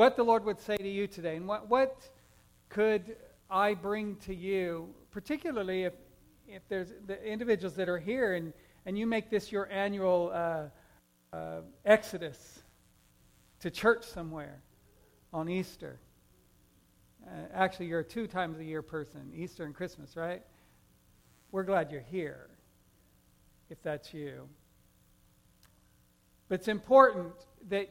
what the Lord would say to you today and what, what could I bring to you, particularly if, if there's the individuals that are here and, and you make this your annual uh, uh, exodus to church somewhere on Easter. Uh, actually, you're a two times a year person, Easter and Christmas, right? We're glad you're here, if that's you. But it's important that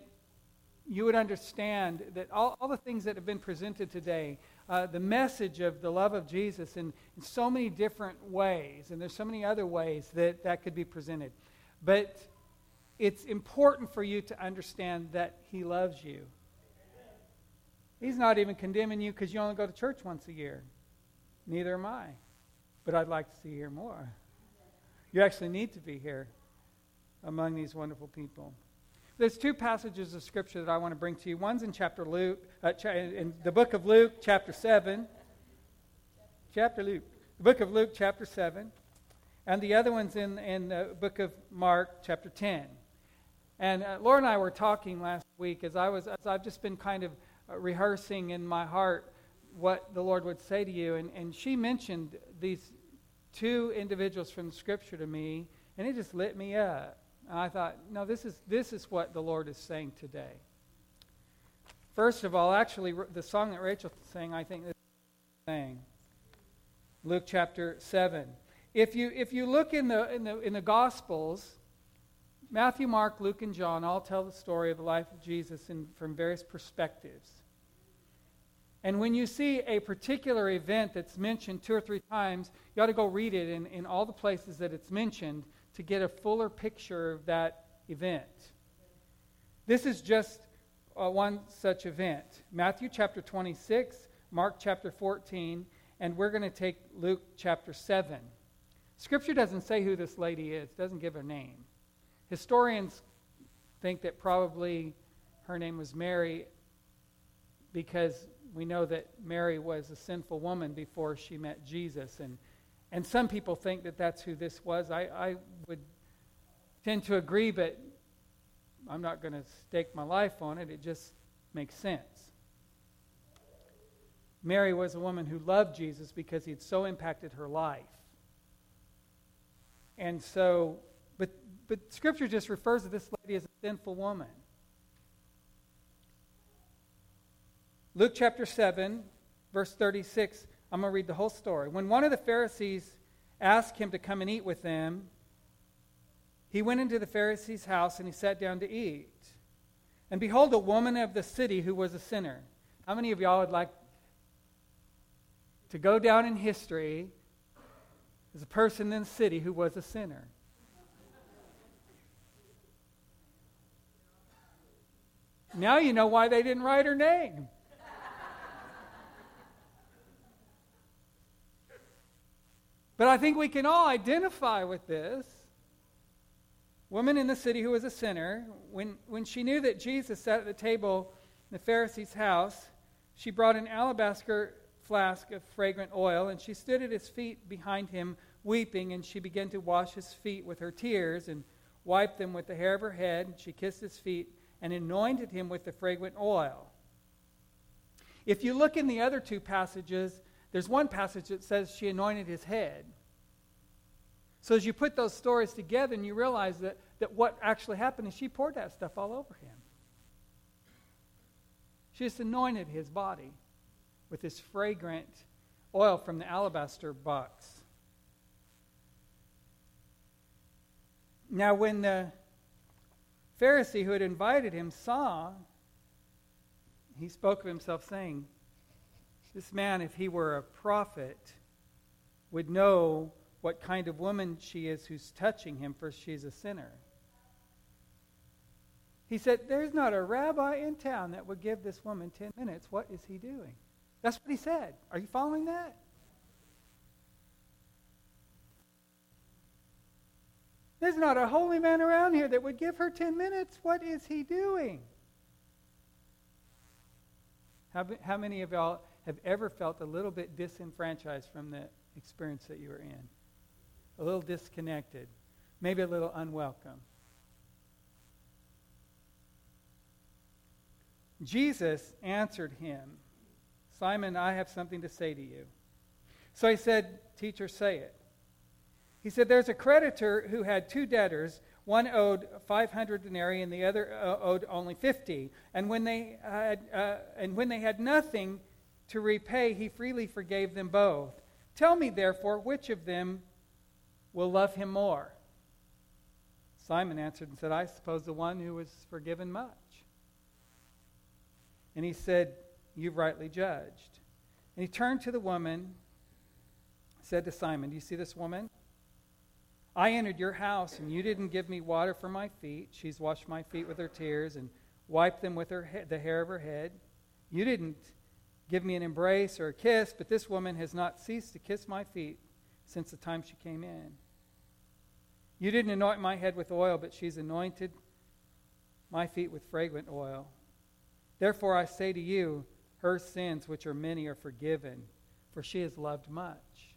you would understand that all, all the things that have been presented today, uh, the message of the love of Jesus in, in so many different ways, and there's so many other ways that that could be presented. But it's important for you to understand that He loves you. He's not even condemning you because you only go to church once a year. Neither am I. But I'd like to see you here more. You actually need to be here among these wonderful people. There's two passages of scripture that I want to bring to you. One's in chapter Luke, uh, in the book of Luke, chapter 7. Chapter Luke. The book of Luke, chapter 7. And the other one's in, in the book of Mark, chapter 10. And uh, Laura and I were talking last week as I was as I've just been kind of uh, rehearsing in my heart what the Lord would say to you. And, and she mentioned these two individuals from Scripture to me, and it just lit me up. And I thought, no, this is, this is what the Lord is saying today. First of all, actually, the song that Rachel sang, I think is saying. Luke chapter 7. If you, if you look in the, in, the, in the Gospels, Matthew, Mark, Luke, and John all tell the story of the life of Jesus in, from various perspectives. And when you see a particular event that's mentioned two or three times, you ought to go read it in, in all the places that it's mentioned to get a fuller picture of that event. This is just uh, one such event Matthew chapter 26, Mark chapter 14, and we're going to take Luke chapter 7. Scripture doesn't say who this lady is, doesn't give her name. Historians think that probably her name was Mary because we know that Mary was a sinful woman before she met Jesus. And, and some people think that that's who this was. I, I would tend to agree, but I'm not going to stake my life on it. It just makes sense. Mary was a woman who loved Jesus because he had so impacted her life. And so but Scripture just refers to this lady as a sinful woman. Luke chapter 7, verse 36, I'm going to read the whole story. When one of the Pharisees asked him to come and eat with them, he went into the Pharisee's house and he sat down to eat. And behold, a woman of the city who was a sinner. How many of y'all would like to go down in history as a person in the city who was a sinner? Now you know why they didn't write her name. But I think we can all identify with this. Woman in the city who was a sinner, when, when she knew that Jesus sat at the table in the Pharisee's house, she brought an alabaster flask of fragrant oil, and she stood at his feet behind him, weeping, and she began to wash his feet with her tears and wiped them with the hair of her head. And She kissed his feet and anointed him with the fragrant oil. If you look in the other two passages, there's one passage that says she anointed his head. So as you put those stories together and you realize that, that what actually happened is she poured that stuff all over him. She just anointed his body with this fragrant oil from the alabaster box. Now, when the Pharisee who had invited him saw, he spoke of himself, saying, This man, if he were a prophet, would know what kind of woman she is who's touching him, for she's a sinner. He said, There's not a rabbi in town that would give this woman 10 minutes. What is he doing? That's what he said. Are you following that? There's not a holy man around here that would give her 10 minutes. What is he doing? How, how many of y'all have ever felt a little bit disenfranchised from the experience that you were in? A little disconnected, maybe a little unwelcome. Jesus answered him, Simon, I have something to say to you. So he said, Teacher, say it. He said, There's a creditor who had two debtors. One owed 500 denarii and the other uh, owed only 50. And when, they had, uh, and when they had nothing to repay, he freely forgave them both. Tell me, therefore, which of them will love him more? Simon answered and said, I suppose the one who was forgiven much. And he said, You've rightly judged. And he turned to the woman, said to Simon, Do you see this woman? I entered your house, and you didn't give me water for my feet. She's washed my feet with her tears and wiped them with her the hair of her head. You didn't give me an embrace or a kiss, but this woman has not ceased to kiss my feet since the time she came in. You didn't anoint my head with oil, but she's anointed my feet with fragrant oil. Therefore, I say to you, her sins, which are many, are forgiven, for she has loved much.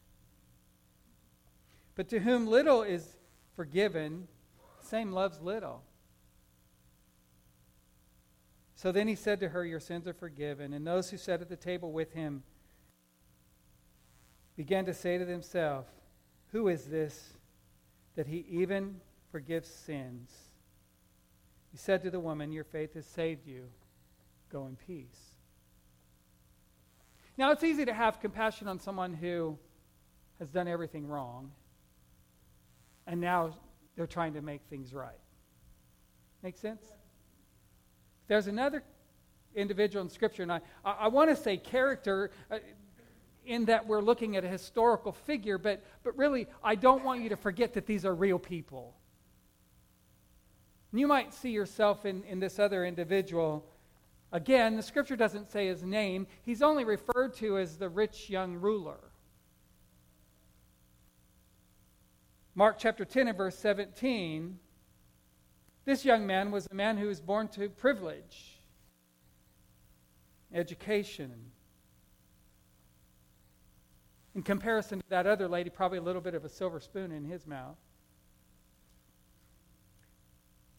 But to whom little is forgiven, same loves little. So then he said to her, Your sins are forgiven. And those who sat at the table with him began to say to themselves, Who is this that he even forgives sins? He said to the woman, Your faith has saved you. Go in peace. Now, it's easy to have compassion on someone who has done everything wrong, and now they're trying to make things right. Make sense? There's another individual in Scripture, and I, I, want to say character uh, in that we're looking at a historical figure, but, but really, I don't want you to forget that these are real people. You might see yourself in, in this other individual Again, the scripture doesn't say his name, he's only referred to as the rich young ruler. Mark chapter 10 and verse 17. This young man was a man who was born to privilege, education. In comparison to that other lady, probably a little bit of a silver spoon in his mouth.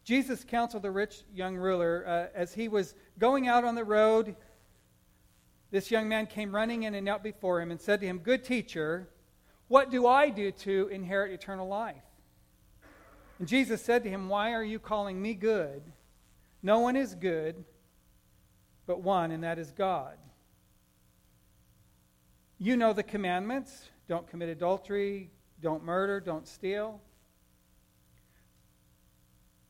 Jesus counseled the rich young ruler uh, as he was going out on the road. This young man came running in and knelt before him and said to him, Good teacher, what do I do to inherit eternal life? And Jesus said to him, Why are you calling me good? No one is good but one, and that is God. You know the commandments don't commit adultery, don't murder, don't steal.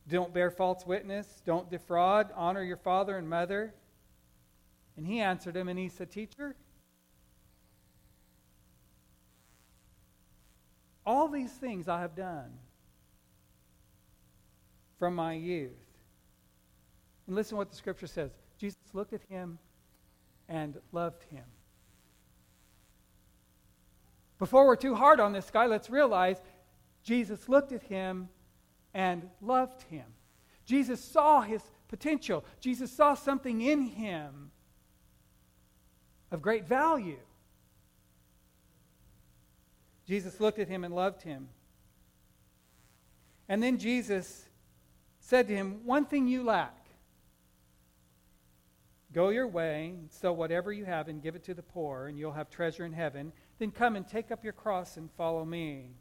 Don't bear false witness. Don't defraud. Honor your father and mother. And he answered him and he said, Teacher, all these things I have done from my youth. And listen what the scripture says Jesus looked at him and loved him. Before we're too hard on this guy, let's realize Jesus looked at him and loved him. Jesus saw his potential. Jesus saw something in him of great value. Jesus looked at him and loved him. And then Jesus said to him, One thing you lack. Go your way, sell whatever you have, and give it to the poor, and you'll have treasure in heaven. Then come and take up your cross and follow me.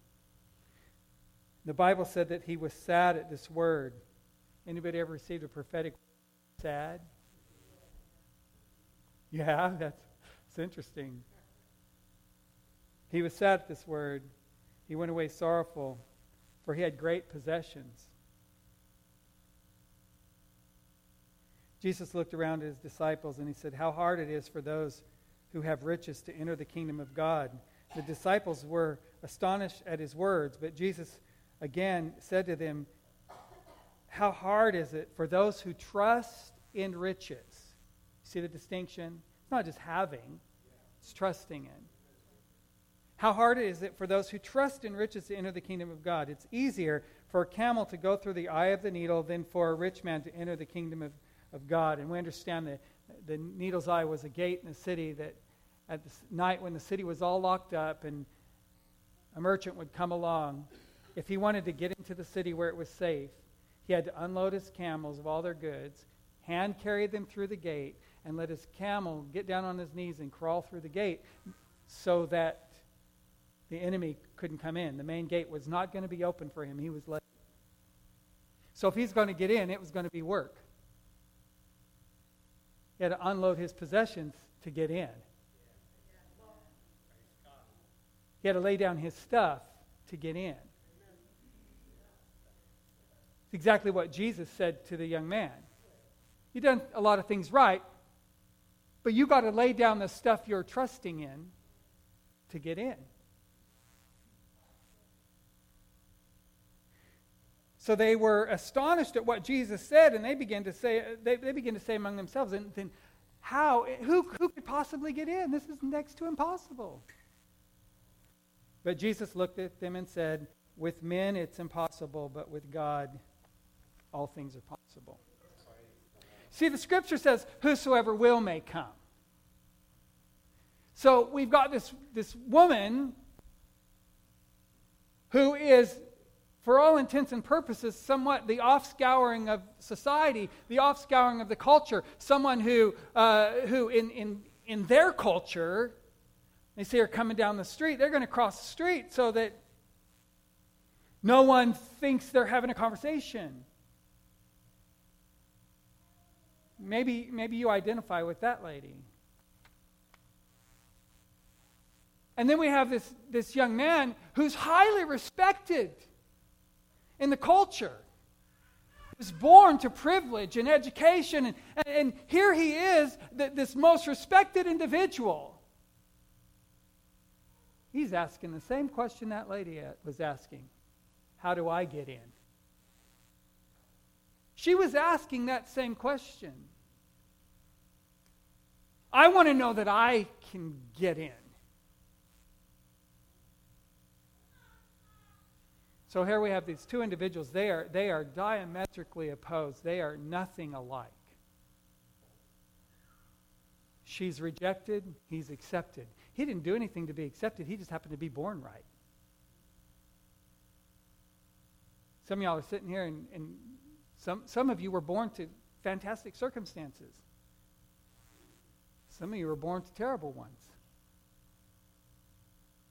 The Bible said that he was sad at this word. Anybody ever received a prophetic sad? Yeah, that's, that's interesting. He was sad at this word. He went away sorrowful, for he had great possessions. Jesus looked around at his disciples and he said, How hard it is for those who have riches to enter the kingdom of God. The disciples were astonished at his words, but Jesus again said to them, How hard is it for those who trust in riches? See the distinction? It's not just having, it's trusting in. How hard is it for those who trust in riches to enter the kingdom of God? It's easier for a camel to go through the eye of the needle than for a rich man to enter the kingdom of, of God. And we understand that the needle's eye was a gate in the city that at the night when the city was all locked up and a merchant would come along if he wanted to get into the city where it was safe, he had to unload his camels of all their goods. hand carry them through the gate, and let his camel get down on his knees and crawl through the gate so that the enemy couldn't come in. The main gate was not going to be open for him. He was late. So if he's going to get in, it was going to be work. He had to unload his possessions to get in. He had to lay down his stuff to get in. It's exactly what Jesus said to the young man. You've done a lot of things right, but you got to lay down the stuff you're trusting in to get in. So they were astonished at what Jesus said, and they began to say, they, they began to say among themselves, and then how, who, who could possibly get in? This is next to impossible. But Jesus looked at them and said, With men it's impossible, but with God all things are possible. See, the scripture says, Whosoever will may come. So we've got this, this woman who is for all intents and purposes, somewhat the offscouring of society, the offscouring of the culture. Someone who, uh, who in, in, in their culture, they see her coming down the street, they're going to cross the street so that no one thinks they're having a conversation. Maybe, maybe you identify with that lady. And then we have this, this young man who's highly respected in the culture. He was born to privilege and education, and, and, here he is, this most respected individual. He's asking the same question that lady was asking How do I get in? She was asking that same question. I want to know that I can get in. So here we have these two individuals. They are, they are diametrically opposed, they are nothing alike. She's rejected, he's accepted. He didn't do anything to be accepted, he just happened to be born right. Some of y'all are sitting here, and, and some, some of you were born to fantastic circumstances. Some of you were born to terrible ones.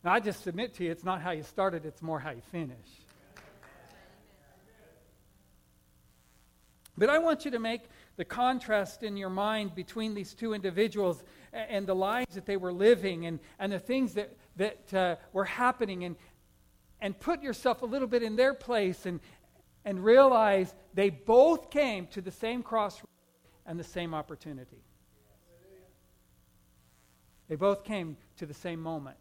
Now, I just submit to you, it's not how you started, it's more how you finish. But I want you to make the contrast in your mind between these two individuals and the lives that they were living and, and the things that, that uh, were happening and, and put yourself a little bit in their place and, and realize they both came to the same crossroads and the same opportunity. They both came to the same moment.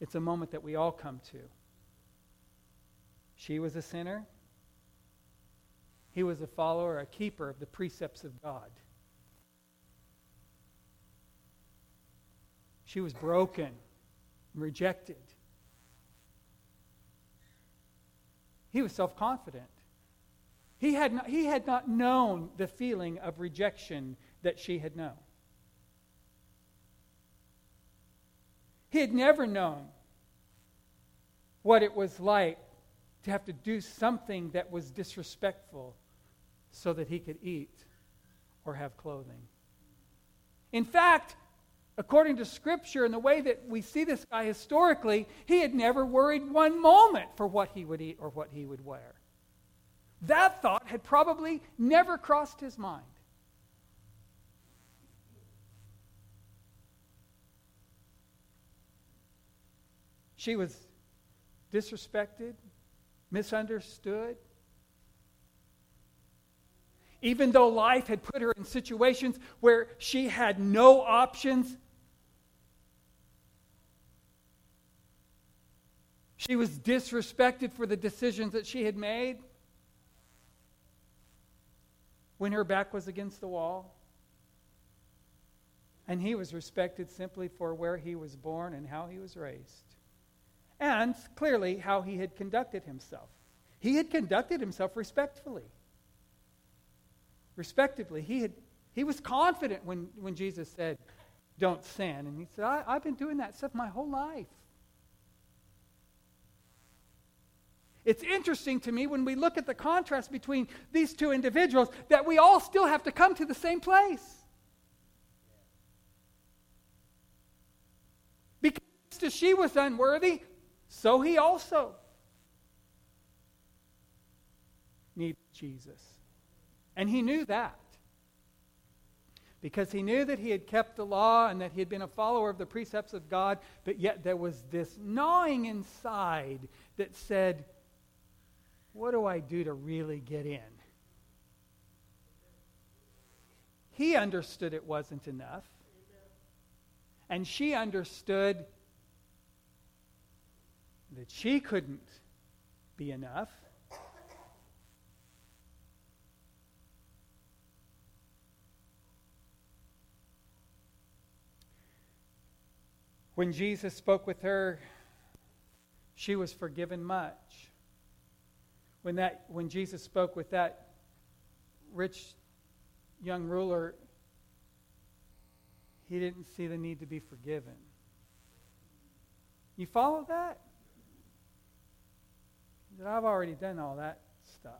It's a moment that we all come to. She was a sinner. He was a follower, a keeper of the precepts of God. She was broken, rejected. He was self confident. He had, he had not known the feeling of rejection that she had known. He had never known what it was like to have to do something that was disrespectful so that he could eat or have clothing. In fact, according to Scripture and the way that we see this guy historically, he had never worried one moment for what he would eat or what he would wear. That thought had probably never crossed his mind. She was disrespected, misunderstood, even though life had put her in situations where she had no options, she was disrespected for the decisions that she had made when her back was against the wall. And he was respected simply for where he was born and how he was raised. And clearly, how he had conducted himself. He had conducted himself respectfully respectively. He, had, he was confident when, when Jesus said, Don't sin. And he said, I, I've been doing that stuff my whole life. It's interesting to me when we look at the contrast between these two individuals that we all still have to come to the same place. Because as she was unworthy, so he also needed Jesus. And he knew that. Because he knew that he had kept the law and that he had been a follower of the precepts of God, but yet there was this gnawing inside that said, what do I do to really get in? He understood it wasn't enough. And she understood that she couldn't be enough. When Jesus spoke with her, she was forgiven much when, that, when Jesus spoke with that rich young ruler, he didn't see the need to be forgiven. You follow that? That I've already done all that stuff.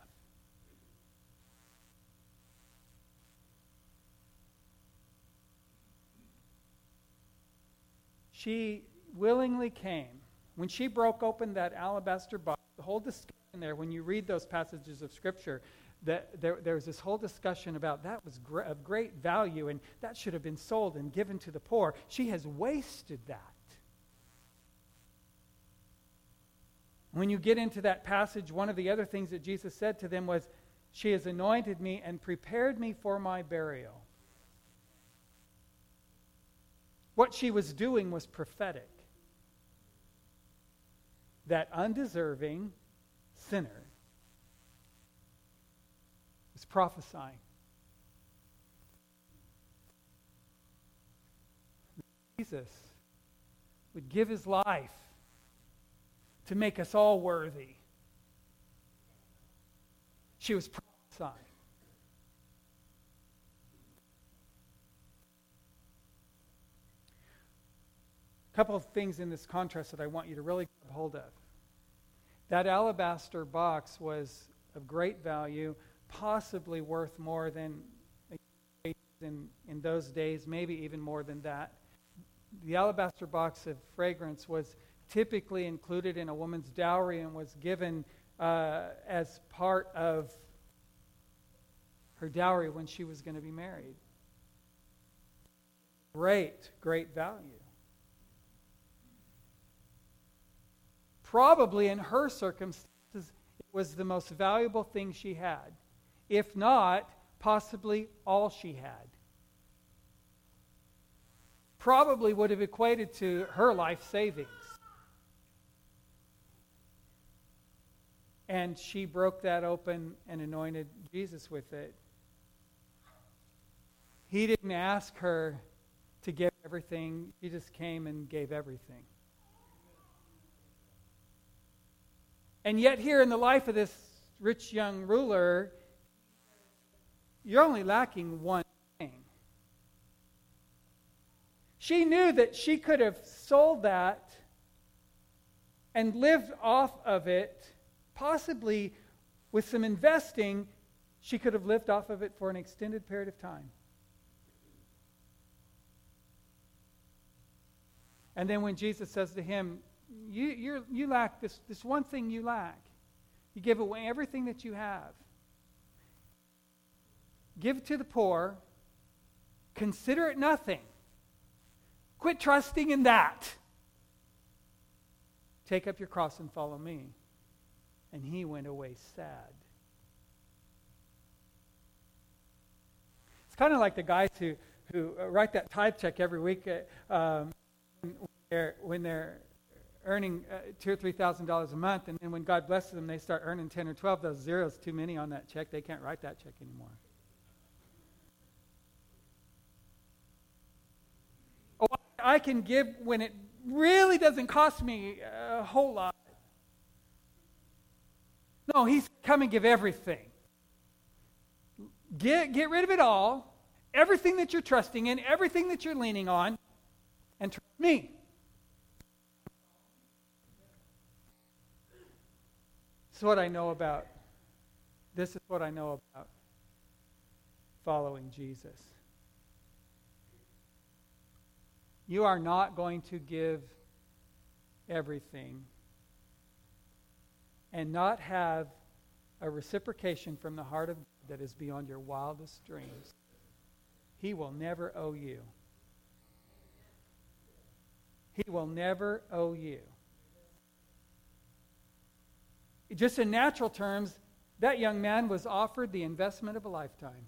She willingly came. When she broke open that alabaster box, the whole discussion there, when you read those passages of Scripture, that there, there was this whole discussion about that was gr- of great value and that should have been sold and given to the poor. She has wasted that. When you get into that passage, one of the other things that Jesus said to them was, She has anointed me and prepared me for my burial. What she was doing was prophetic. That undeserving, sinner was prophesying. Jesus would give his life to make us all worthy. She was prophesying. Couple of things in this contrast that I want you to really grab hold of. That alabaster box was of great value, possibly worth more than in, in those days, maybe even more than that. The alabaster box of fragrance was typically included in a woman's dowry and was given uh, as part of her dowry when she was going to be married. Great, great value. Probably in her circumstances, it was the most valuable thing she had. If not, possibly all she had. Probably would have equated to her life savings. And she broke that open and anointed Jesus with it. He didn't ask her to give everything, he just came and gave everything. And yet, here in the life of this rich young ruler, you're only lacking one thing. She knew that she could have sold that and lived off of it, possibly with some investing, she could have lived off of it for an extended period of time. And then when Jesus says to him, you, you you lack this, this one thing you lack. You give away everything that you have. Give it to the poor. Consider it nothing. Quit trusting in that. Take up your cross and follow me. And he went away sad. It's kind of like the guys who, who write that tithe check every week uh, um, when, they're, when they're earning uh, two or three thousand dollars a month, and then when God blesses them, they start earning ten or twelve. Those zeros too many on that check. They can't write that check anymore. Oh, I can give when it really doesn't cost me a whole lot. No, he's come and give everything. Get, get rid of it all, everything that you're trusting in, everything that you're leaning on, and trust me. This is what I know about. This is what I know about following Jesus. You are not going to give everything and not have a reciprocation from the heart of God that is beyond your wildest dreams. He will never owe you. He will never owe you. Just in natural terms, that young man was offered the investment of a lifetime.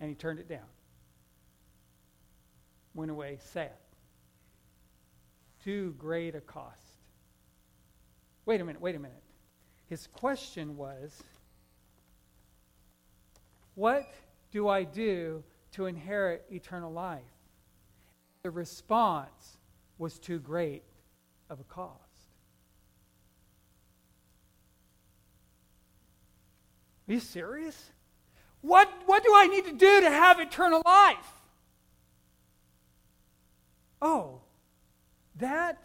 And he turned it down. Went away sad. Too great a cost. Wait a minute, wait a minute. His question was What do I do to inherit eternal life? The response was too great of a cost. Are you serious? What, what do I need to do to have eternal life? Oh, that,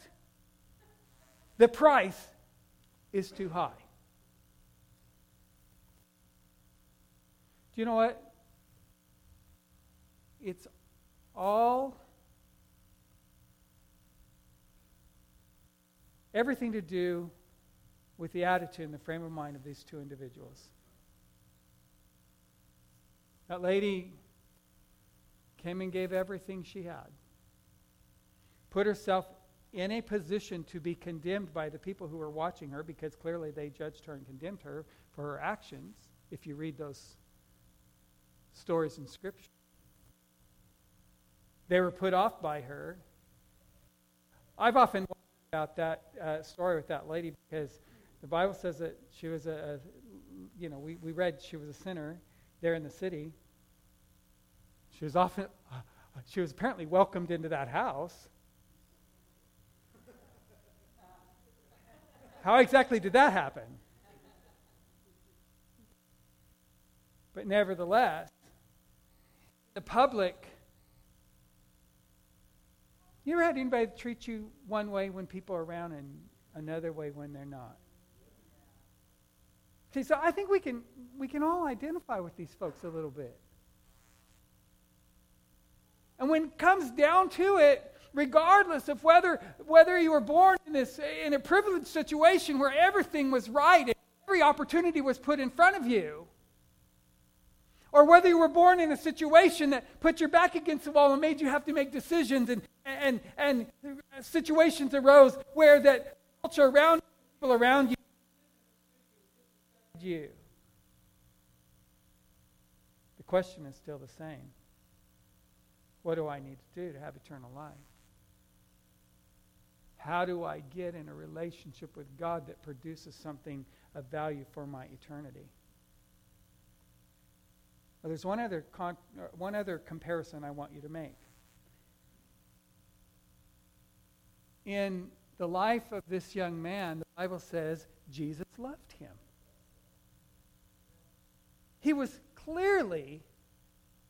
the price is too high. Do you know what? It's all, everything to do with the attitude and the frame of mind of these two individuals. That lady came and gave everything she had, put herself in a position to be condemned by the people who were watching her because clearly they judged her and condemned her for her actions, if you read those stories in Scripture. They were put off by her. I've often about that uh, story with that lady because the Bible says that she was a, a you know, we, we read she was a sinner there in the city. She was often, uh, she was apparently welcomed into that house. How exactly did that happen? But nevertheless, the public. You ever had anybody treat you one way when people are around and another way when they're not? See, so I think we can we can all identify with these folks a little bit. And when it comes down to it, regardless of whether, whether you were born in, this, in a privileged situation where everything was right and every opportunity was put in front of you, or whether you were born in a situation that put your back against the wall and made you have to make decisions and, and, and situations arose where that culture around people around you you. The question is still the same. What do I need to do to have eternal life? How do I get in a relationship with God that produces something of value for my eternity? Well, there's one other, con- uh, one other comparison I want you to make. In the life of this young man, the Bible says Jesus loved him. He was clearly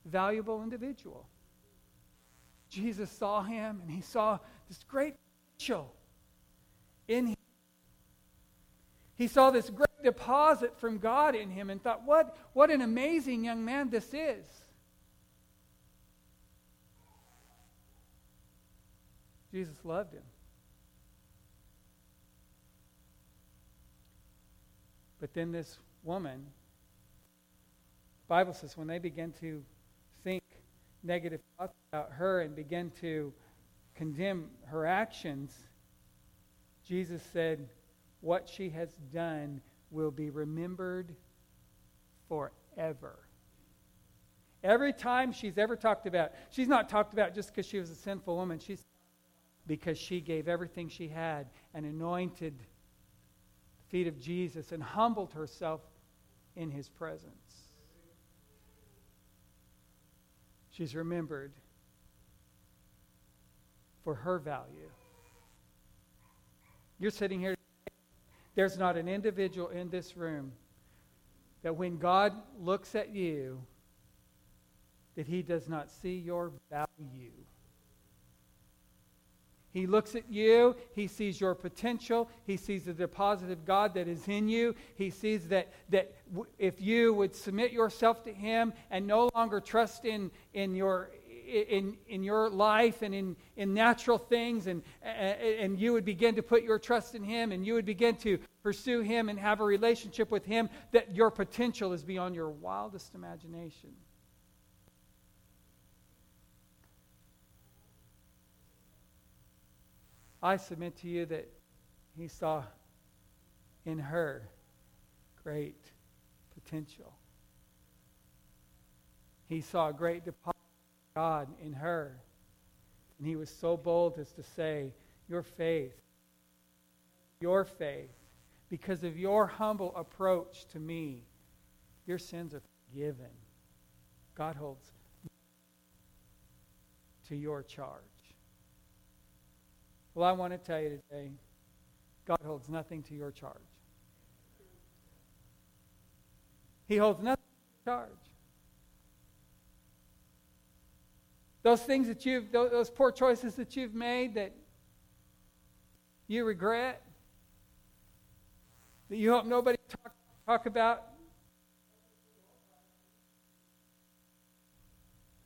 a valuable individual. Jesus saw him and he saw this great potential in him. He saw this great deposit from God in him and thought, what, what an amazing young man this is. Jesus loved him. But then this woman, Bible says, when they begin to think negative thoughts about her and begin to condemn her actions, Jesus said, What she has done will be remembered forever. Every time she's ever talked about, she's not talked about just because she was a sinful woman. She's because she gave everything she had and anointed the feet of Jesus and humbled herself in his presence. She's remembered for her value. You're sitting here. There's not an individual in this room that when God looks at you, that he does not see your value. He looks at you. He sees your potential. He sees the deposit of God that is in you. He sees that, that w- if you would submit yourself to Him and no longer trust in, in, your, in, in your life and in, in natural things, and, and you would begin to put your trust in Him and you would begin to pursue Him and have a relationship with Him, that your potential is beyond your wildest imagination. I submit to you that he saw in her great potential. He saw a great deposit God in her. And he was so bold as to say, Your faith, your faith, because of your humble approach to me, your sins are forgiven. God holds to your charge. Well, I want to tell you today God holds nothing to your charge. He holds nothing to charge. Those things that you've, those poor choices that you've made that you regret, that you hope nobody talk, talk about,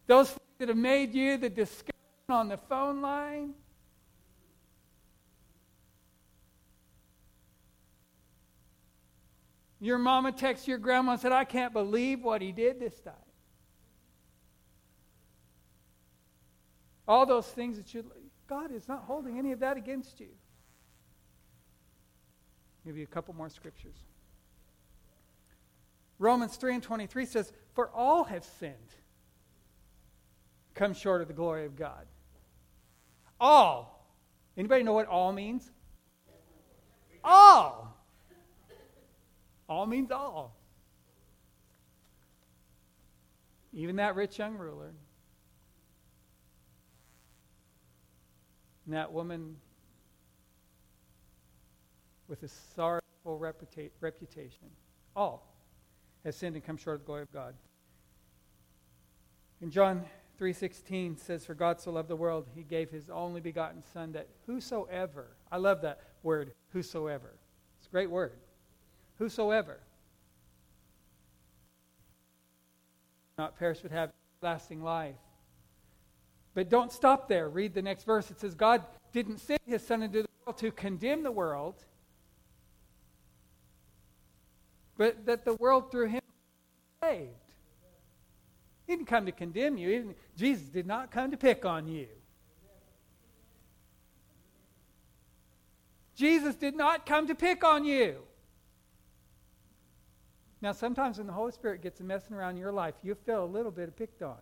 those things that have made you the discussion on the phone line, Your mama texts your grandma and said, I can't believe what he did this time. All those things that you, God is not holding any of that against you. You a couple more scriptures. Romans 3 and 23 says, For all have sinned, come short of the glory of God. All. Anybody know what all means? All. All means all. Even that rich young ruler. And that woman with a sorrowful reputa- reputation. All has sinned and come short of the glory of God. In John 3:16 says for God so loved the world he gave his only begotten son that whosoever I love that word whosoever. It's a great word whosoever not perish but have lasting life. But don't stop there. Read the next verse. It says, God didn't send his son into the world to condemn the world, but that the world through him saved. He didn't come to condemn you. Jesus did not come to pick on you. Jesus did not come to pick on you. Now, sometimes when the Holy Spirit gets messing around your life, you feel a little bit picked on.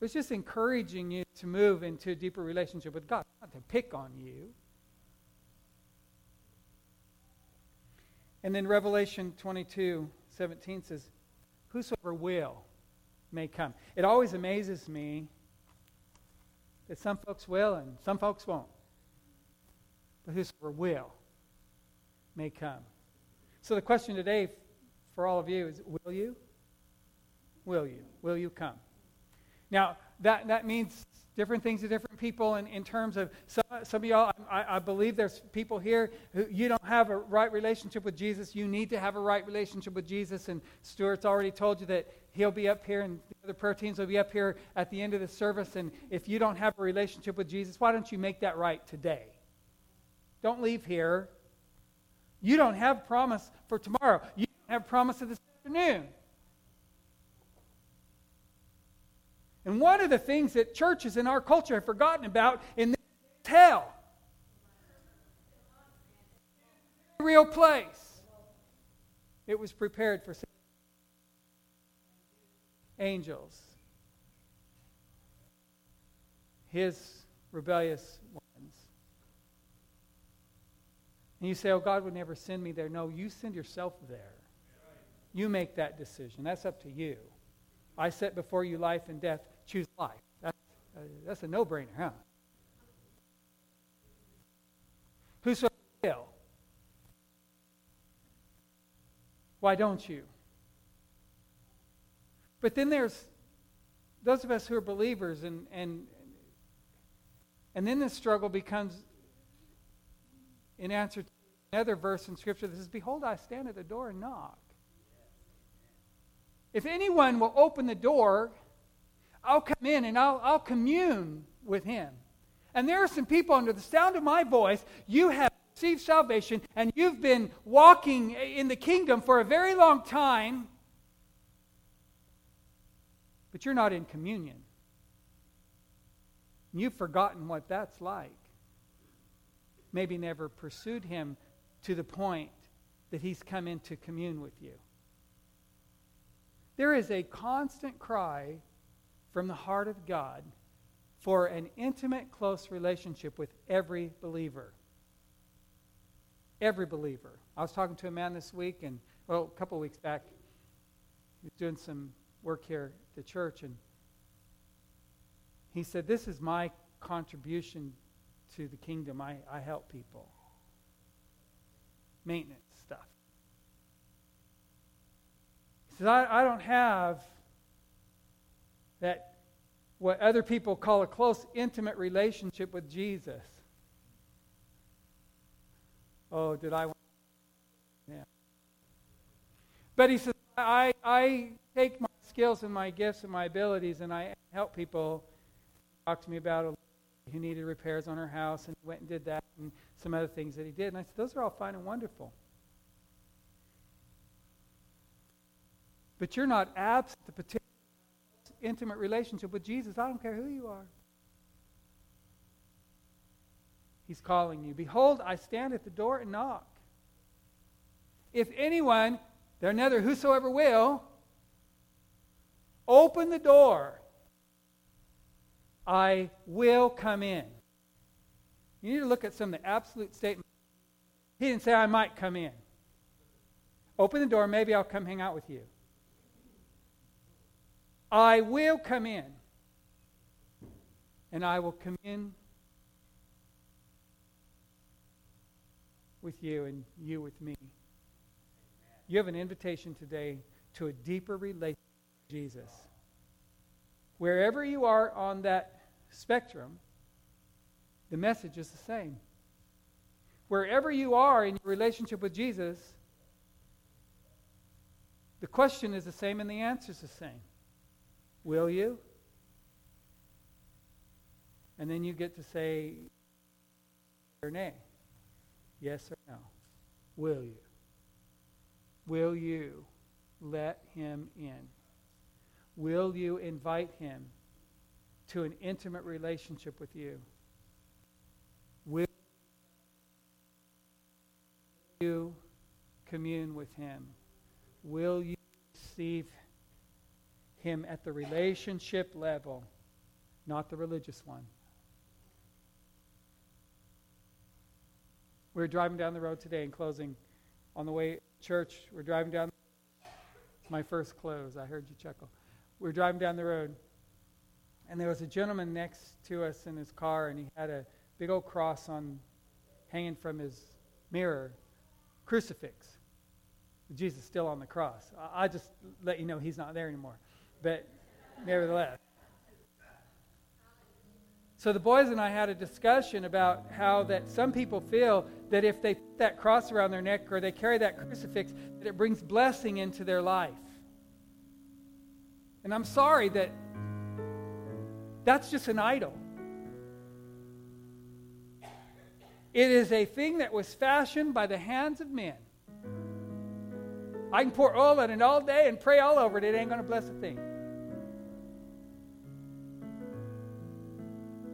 It's just encouraging you to move into a deeper relationship with God, not to pick on you. And then Revelation 22 17 says, Whosoever will may come. It always amazes me that some folks will and some folks won't. But whosoever will may come. So the question today for all of you is will you? Will you? Will you come? Now, that, that means different things to different people in, in terms of some, some of y'all, I, I believe there's people here who you don't have a right relationship with Jesus. You need to have a right relationship with Jesus. And Stuart's already told you that he'll be up here and the other prayer teams will be up here at the end of the service. And if you don't have a relationship with Jesus, why don't you make that right today? Don't leave here you don't have promise for tomorrow. You don't have promise of this afternoon. And one of the things that churches in our culture have forgotten about in this hell. Real place. It was prepared for angels. His rebellious ones. And you say, oh, God would never send me there. No, you send yourself there. You make that decision. That's up to you. I set before you life and death. That's, a no brainer, huh? Whosoever will. Why don't you? But then there's those of us who are believers and, and And then the struggle becomes in answer to another verse in Scripture that says, Behold, I stand at the door and knock. If anyone will open the door, I'll come in and I'll, I'll commune with him. And there are some people under the sound of my voice, you have received salvation and you've been walking in the kingdom for a very long time, but you're not in communion. You've forgotten what that's like. Maybe never pursued him to the point that he's come in to commune with you. There is a constant cry from the heart of God for an intimate, close relationship with every believer. Every believer. I was talking to a man this week, and, well, a couple weeks back, he was doing some work here at the church, and he said, This is my contribution to the kingdom. I, I help people. Maintenance stuff. He says, I, I don't have that what other people call a close, intimate relationship with Jesus. Oh, did I? Want yeah. But he says, I, I take my skills and my gifts and my abilities and I help people. Talk to me about a who needed repairs on her house and went and did that and some other things that he did. And I said, those are all fine and wonderful. But you're not absent the particular intimate relationship with Jesus. I don't care who you are. He's calling you. Behold, I stand at the door and knock. If anyone, there another whosoever will, open the door, I will come in. You need to look at some of the absolute statements. He didn't say, I might come in. Open the door, maybe I'll come hang out with you. I will come in. And I will come in with you and you with me. You have an invitation today to a deeper relationship with Jesus. Wherever you are on that spectrum, the message is the same. Wherever you are in your relationship with Jesus, the question is the same and the answer is the same. Will you? And then you get to say or nay. Yes or no. Will you? Will you let him in? Will you invite him to an intimate relationship with you? Will you commune with him? Will you receive him at the relationship level, not the religious one. We are driving down the road today in closing. On the way church, we're driving down. My first close. I heard you chuckle. We are driving down the road, and there was a gentleman next to us in his car, and he had a big old cross on hanging from his mirror, crucifix. Jesus still on the cross. I, I just let you know he's not there anymore but nevertheless. So the boys and I had a discussion about how that some people feel that if they put that cross around their neck or they carry that crucifix, that it brings blessing into their life. And I'm sorry that that's just an idol. It is a thing that was fashioned by the hands of men. I can pour oil on it all day and pray all over it. It ain't going to bless a thing.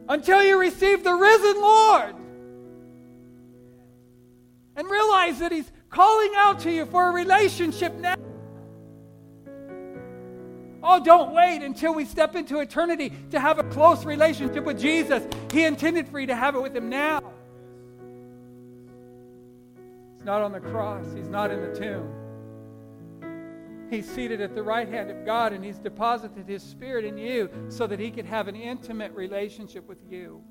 Until you receive the risen Lord and realize that He's calling out to you for a relationship now. Oh, don't wait until we step into eternity to have a close relationship with Jesus. He intended for you to have it with Him now. He's not on the cross, He's not in the tomb. He's seated at the right hand of God and He's deposited His Spirit in you so that He could have an intimate relationship with you.